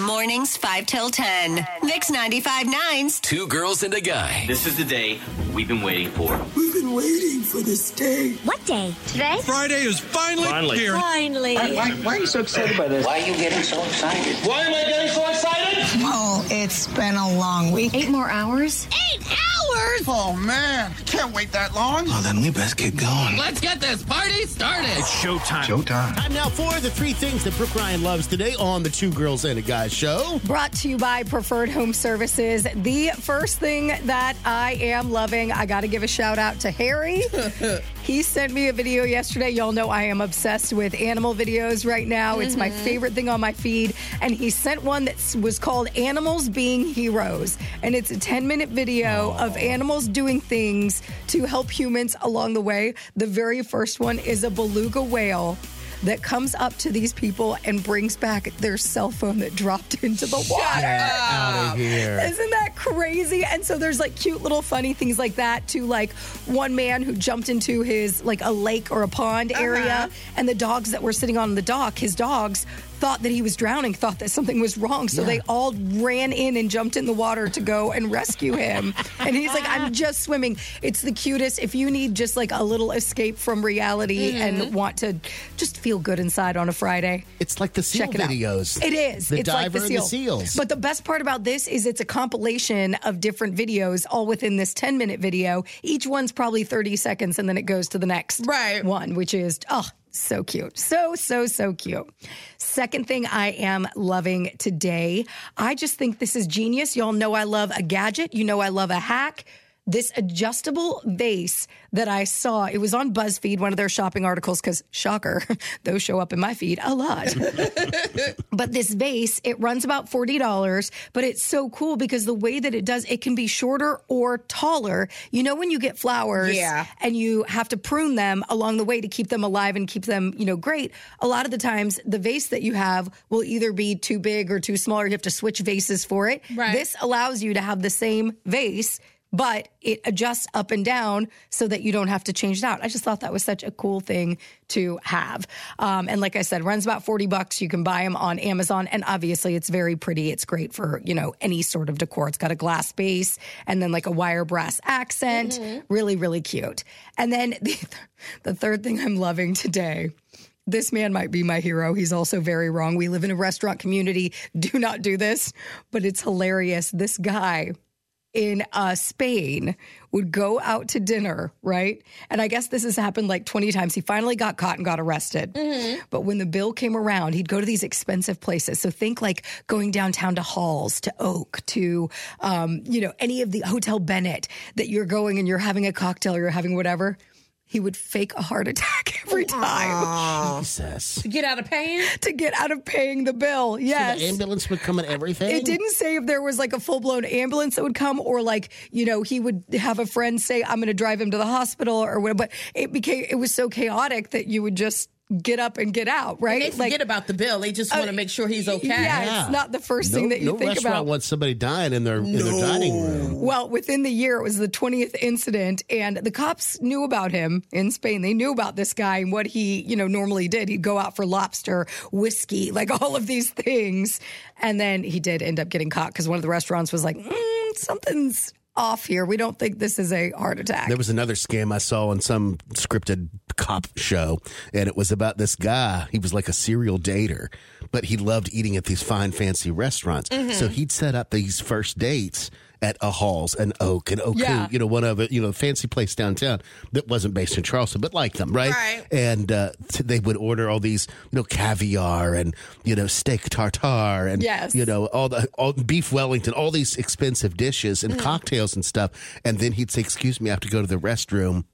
Mornings 5 till 10. Mix 95.9's Two girls and a guy. This is the day we've been waiting for. We've been waiting for this day. What day? Today? Friday is finally, Finally. here. Finally. Why, why are you so excited by this? Why are you getting so excited? Why am I getting so excited? Well, it's been a long week. Eight more hours? Eight hours? Oh, man. Can't wait that long. Well, then we best get going. Let's get this party started. It's showtime. Showtime. Time now for the three things that Brooke Ryan loves today on the Two Girls and a Guy show. Brought to you by Preferred Home Services. The first thing that I am loving, I got to give a shout out to Harry. he sent me a video yesterday. Y'all know I am obsessed with animal videos right now. It's my mm-hmm. favorite thing on my feed. And he sent one that was called Animals Being Heroes. And it's a 10 minute video of animals doing things to help humans along the way. The very first one is a beluga whale that comes up to these people and brings back their cell phone that dropped into the water. Out of here. Isn't that crazy? And so there's like cute little funny things like that to like one man who jumped into his like a lake or a pond area uh-huh. and the dogs that were sitting on the dock, his dogs thought that he was drowning, thought that something was wrong. So they all ran in and jumped in the water to go and rescue him. and he's like, I'm just swimming. It's the cutest. If you need just like a little escape from reality mm-hmm. and want to just feel good inside on a Friday, It's like the seal check it out. videos. It is. The it's diver like the, and seal. the seals. But the best part about this is it's a compilation of different videos all within this 10 minute video. Each one's probably 30 seconds and then it goes to the next Right. one, which is, oh, so cute. So, so, so cute. Second thing I am loving today, I just think this is genius. Y'all know I love a gadget. You know I love a hack. This adjustable vase that I saw, it was on BuzzFeed, one of their shopping articles, because shocker, those show up in my feed a lot. but this vase, it runs about $40, but it's so cool because the way that it does, it can be shorter or taller. You know, when you get flowers Yeah. and you have to prune them along the way to keep them alive and keep them, you know, great. A lot of the times, the vase that you have will either be too big or too small, or you have to switch vases for it. Right. This allows you to have the same vase. But it adjusts up and down so that you don't have to change it out. I just thought that was such a cool thing to have. Um, and like I said, runs about 40 bucks. You can buy them on Amazon. And obviously, it's very pretty. It's great for, you know, any sort of decor. It's got a glass base and then like a wire brass accent. Really, really cute. And then the, the third thing I'm loving today this man might be my hero. He's also very wrong. We live in a restaurant community. Do not do this, but it's hilarious. This guy in uh, Spain would go out to dinner, right? And I guess this has happened like 20 times. He finally got caught and got arrested. But when the bill came around, he'd go to these expensive places. So think like going downtown to Halls, to Oak, to, um, you know, any of the Hotel Bennett that you're going and you're having a cocktail or you're having whatever. He would fake a heart attack every time Jesus. To Get out of pain? to get out of paying the bill. Yes. The ambulance would come and everything. It didn't say if there was like a full blown ambulance that would come or like, you know, he would have a friend say, I'm going to drive him to the hospital or whatever. But it became, it was so chaotic that you would just get up and get out, right? They forget about the bill. They just want to make sure he's okay. Yeah, Yeah. it's not the first No, thing that you no think restaurant about. wants somebody dying in their in their dining room. Well, within the year, it was the 20th incident, and the cops knew about him in Spain. They knew about this guy and what he, you know, normally did. He'd go out for lobster, whiskey, like all of these things. And then he did end up getting caught because one of the restaurants was like, mm, something's off here. We don't think this is a heart attack. There was another scam I saw on some scripted cop show, and it was about this guy. He was like a serial dater, but he loved eating at these fine, fancy restaurants. Mm-hmm. So he'd set up these first dates at a Halls and Oak and Oku, Yeah. you know, one of it, you know, fancy place downtown that wasn't based in Charleston, but like them, right? Right. And uh, t- they would order all these, you know, caviar and you know steak tartare and Yes. you know all the all beef Wellington, all these expensive dishes and cocktails and stuff. And then he'd say, "Excuse me, I have to go to the restroom,"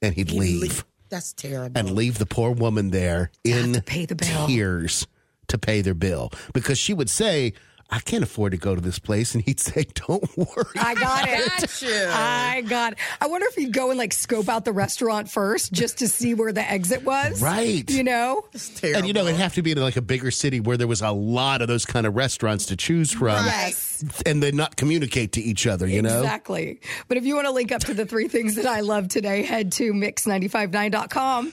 and he'd leave That's terrible. and leave the poor woman there in to pay the bill. tears to pay their bill because she would say, I can't afford to go to this place. And he'd say, Don't worry. I got it. Got you. I got it. I wonder if he'd go and like scope out the restaurant first just to see where the exit was. Right. You know? And you know, it'd have to be in like a bigger city where there was a lot of those kind of restaurants to choose from. Yes. And then not communicate to each other, you know? Exactly. But if you want to link up to the three things that I love today, head to mix959.com.